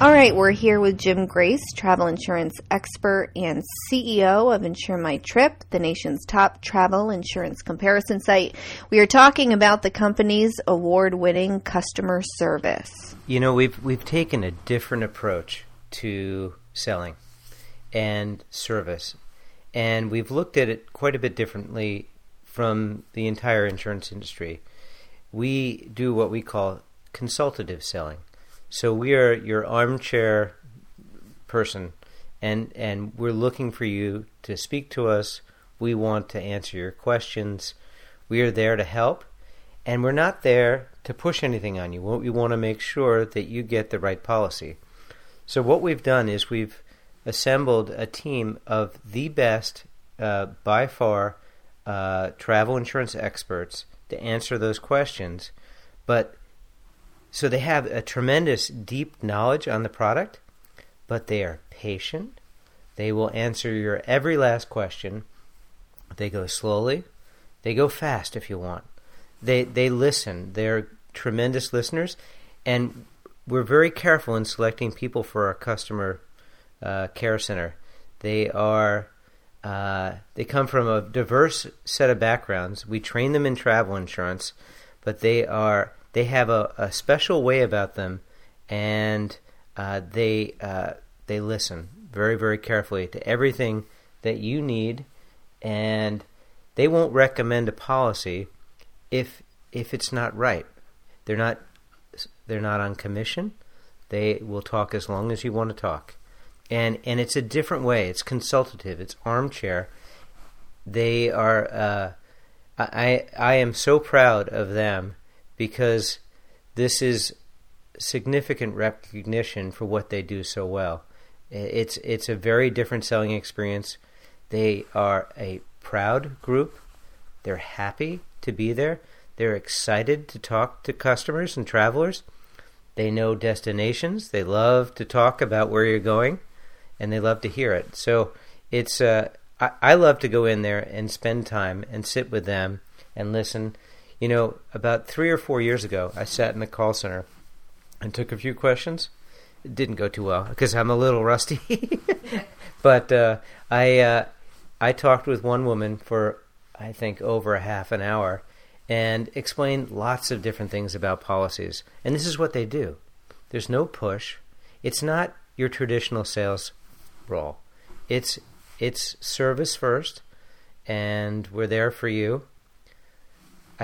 All right, we're here with Jim Grace, travel insurance expert and CEO of Insure My Trip, the nation's top travel insurance comparison site. We are talking about the company's award-winning customer service. You know, we've we've taken a different approach to selling and service, and we've looked at it quite a bit differently from the entire insurance industry. We do what we call consultative selling. So we are your armchair person, and and we're looking for you to speak to us. We want to answer your questions. We are there to help, and we're not there to push anything on you. We want to make sure that you get the right policy. So what we've done is we've assembled a team of the best, uh, by far, uh, travel insurance experts to answer those questions, but so they have a tremendous deep knowledge on the product, but they are patient. They will answer your every last question. They go slowly. They go fast if you want. They they listen. They're tremendous listeners, and we're very careful in selecting people for our customer uh, care center. They are uh, they come from a diverse set of backgrounds. We train them in travel insurance, but they are they have a, a special way about them, and uh, they uh, they listen very very carefully to everything that you need, and they won't recommend a policy if if it's not right. They're not they're not on commission. They will talk as long as you want to talk, and and it's a different way. It's consultative. It's armchair. They are. Uh, I I am so proud of them because this is significant recognition for what they do so well. It's it's a very different selling experience. They are a proud group. They're happy to be there. They're excited to talk to customers and travelers. They know destinations. They love to talk about where you're going, and they love to hear it. So it's uh, I, I love to go in there and spend time and sit with them and listen you know, about three or four years ago, I sat in the call center and took a few questions. It didn't go too well because I'm a little rusty. but uh, I uh, I talked with one woman for I think over a half an hour and explained lots of different things about policies. And this is what they do. There's no push. It's not your traditional sales role. It's it's service first, and we're there for you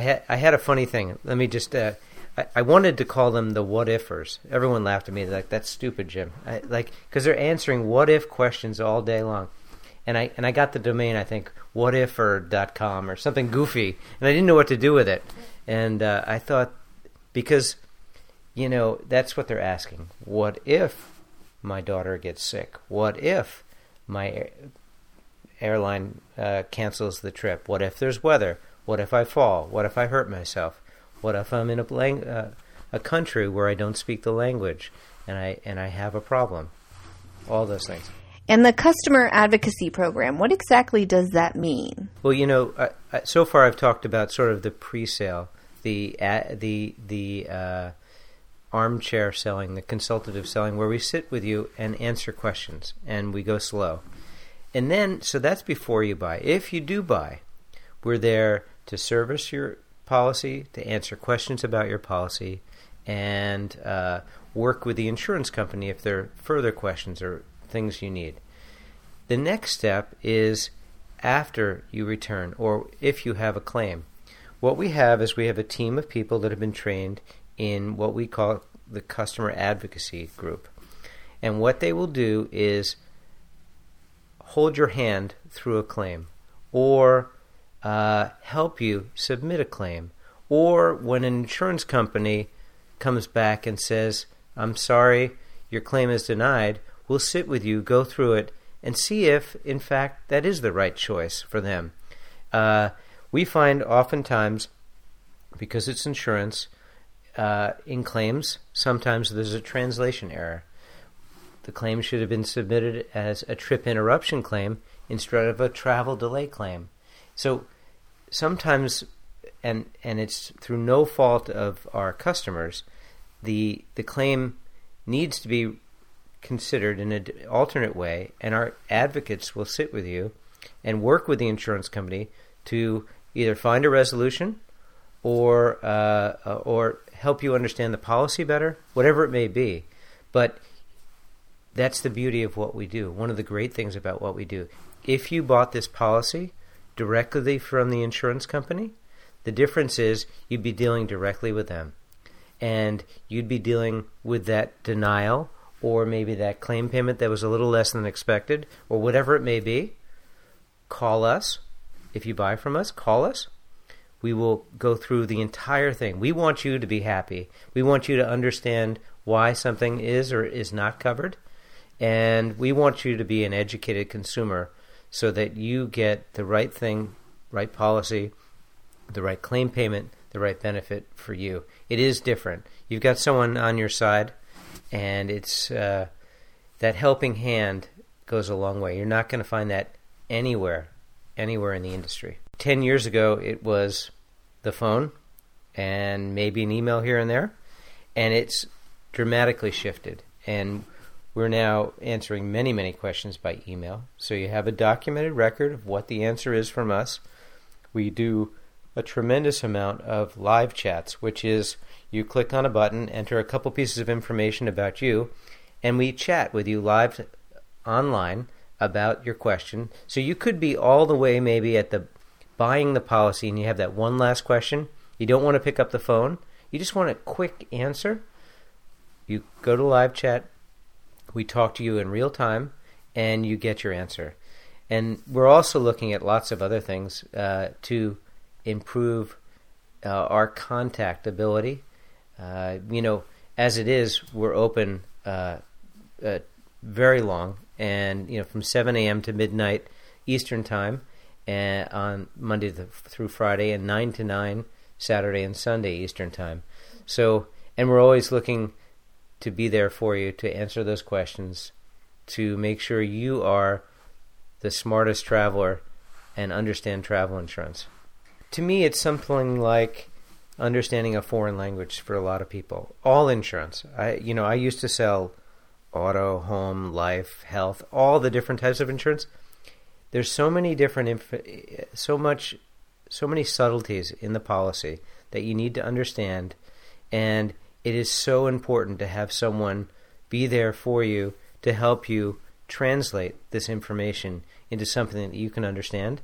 I had I had a funny thing. Let me just. Uh, I, I wanted to call them the what ifers. Everyone laughed at me. Like that's stupid, Jim. I, like because they're answering what if questions all day long, and I and I got the domain. I think whatifer.com or something goofy, and I didn't know what to do with it. And uh, I thought because you know that's what they're asking. What if my daughter gets sick? What if my airline uh, cancels the trip? What if there's weather? What if I fall? What if I hurt myself? What if I'm in a lang- uh, a country where I don't speak the language and I and I have a problem? All those things. And the customer advocacy program, what exactly does that mean? Well, you know, I, I, so far I've talked about sort of the pre-sale, the uh, the the uh, armchair selling, the consultative selling, where we sit with you and answer questions, and we go slow. And then, so that's before you buy. If you do buy, we're there to service your policy, to answer questions about your policy, and uh, work with the insurance company if there are further questions or things you need. The next step is after you return or if you have a claim. What we have is we have a team of people that have been trained in what we call the customer advocacy group. And what they will do is hold your hand through a claim or uh, help you submit a claim. Or when an insurance company comes back and says, I'm sorry, your claim is denied, we'll sit with you, go through it, and see if, in fact, that is the right choice for them. Uh, we find oftentimes, because it's insurance, uh, in claims, sometimes there's a translation error. The claim should have been submitted as a trip interruption claim instead of a travel delay claim. So sometimes, and and it's through no fault of our customers, the the claim needs to be considered in an alternate way, and our advocates will sit with you and work with the insurance company to either find a resolution or uh, or help you understand the policy better, whatever it may be. But that's the beauty of what we do. One of the great things about what we do. If you bought this policy directly from the insurance company, the difference is you'd be dealing directly with them. And you'd be dealing with that denial or maybe that claim payment that was a little less than expected or whatever it may be. Call us. If you buy from us, call us. We will go through the entire thing. We want you to be happy. We want you to understand why something is or is not covered. And we want you to be an educated consumer so that you get the right thing, right policy, the right claim payment, the right benefit for you. It is different. You've got someone on your side, and it's uh, that helping hand goes a long way. You're not going to find that anywhere, anywhere in the industry. Ten years ago, it was the phone and maybe an email here and there, and it's dramatically shifted. And we're now answering many, many questions by email. So you have a documented record of what the answer is from us. We do a tremendous amount of live chats, which is you click on a button, enter a couple pieces of information about you, and we chat with you live online about your question. So you could be all the way maybe at the buying the policy and you have that one last question. You don't want to pick up the phone. You just want a quick answer. You go to live chat, we talk to you in real time, and you get your answer. And we're also looking at lots of other things uh, to improve uh, our contact ability. Uh, you know, as it is, we're open uh, uh, very long, and you know, from 7 a.m. to midnight Eastern time, and on Monday through Friday, and 9 to 9 Saturday and Sunday Eastern time. So, and we're always looking to be there for you to answer those questions, to make sure you are the smartest traveler and understand travel insurance. To me, it's something like understanding a foreign language for a lot of people. All insurance. I, you know, I used to sell auto, home, life, health, all the different types of insurance. There's so many different, inf- so much, so many subtleties in the policy that you need to understand, and it is so important to have someone be there for you to help you translate this information into something that you can understand.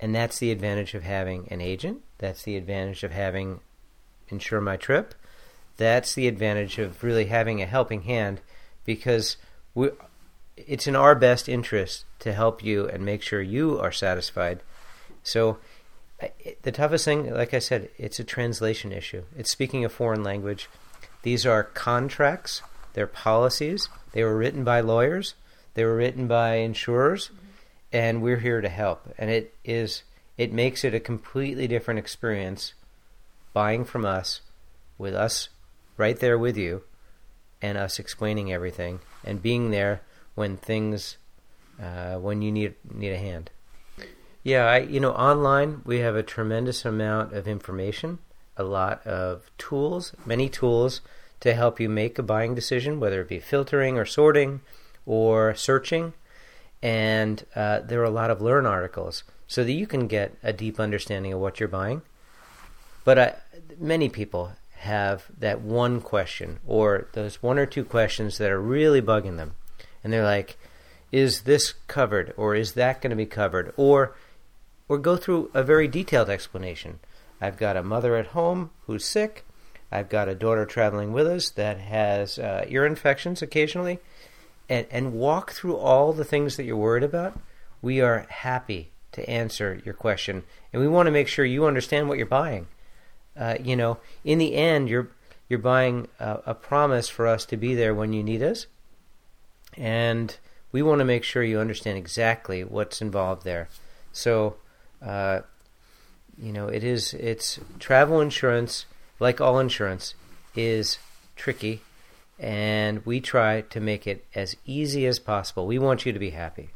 And that's the advantage of having an agent. That's the advantage of having Insure My Trip. That's the advantage of really having a helping hand because we, it's in our best interest to help you and make sure you are satisfied. So the toughest thing, like I said, it's a translation issue. It's speaking a foreign language. These are contracts, they're policies. They were written by lawyers, they were written by insurers, and we're here to help. And it is it makes it a completely different experience buying from us with us right there with you and us explaining everything and being there when things uh, when you need need a hand. Yeah, I, you know, online we have a tremendous amount of information, a lot of tools, many tools to help you make a buying decision, whether it be filtering or sorting or searching. And uh, there are a lot of learn articles so that you can get a deep understanding of what you're buying. But uh, many people have that one question or those one or two questions that are really bugging them. And they're like, is this covered or is that going to be covered? Or or go through a very detailed explanation. I've got a mother at home who's sick. I've got a daughter traveling with us that has uh, ear infections occasionally. And, and walk through all the things that you're worried about. We are happy to answer your question. And we want to make sure you understand what you're buying. Uh, you know, in the end, you're you're buying a, a, promise for us to be there when you need us, and we want to make sure you understand exactly what's involved there. So uh, you know, it is it's travel insurance, like all insurance, is tricky, and we try to make it as easy as possible. We want you to be happy.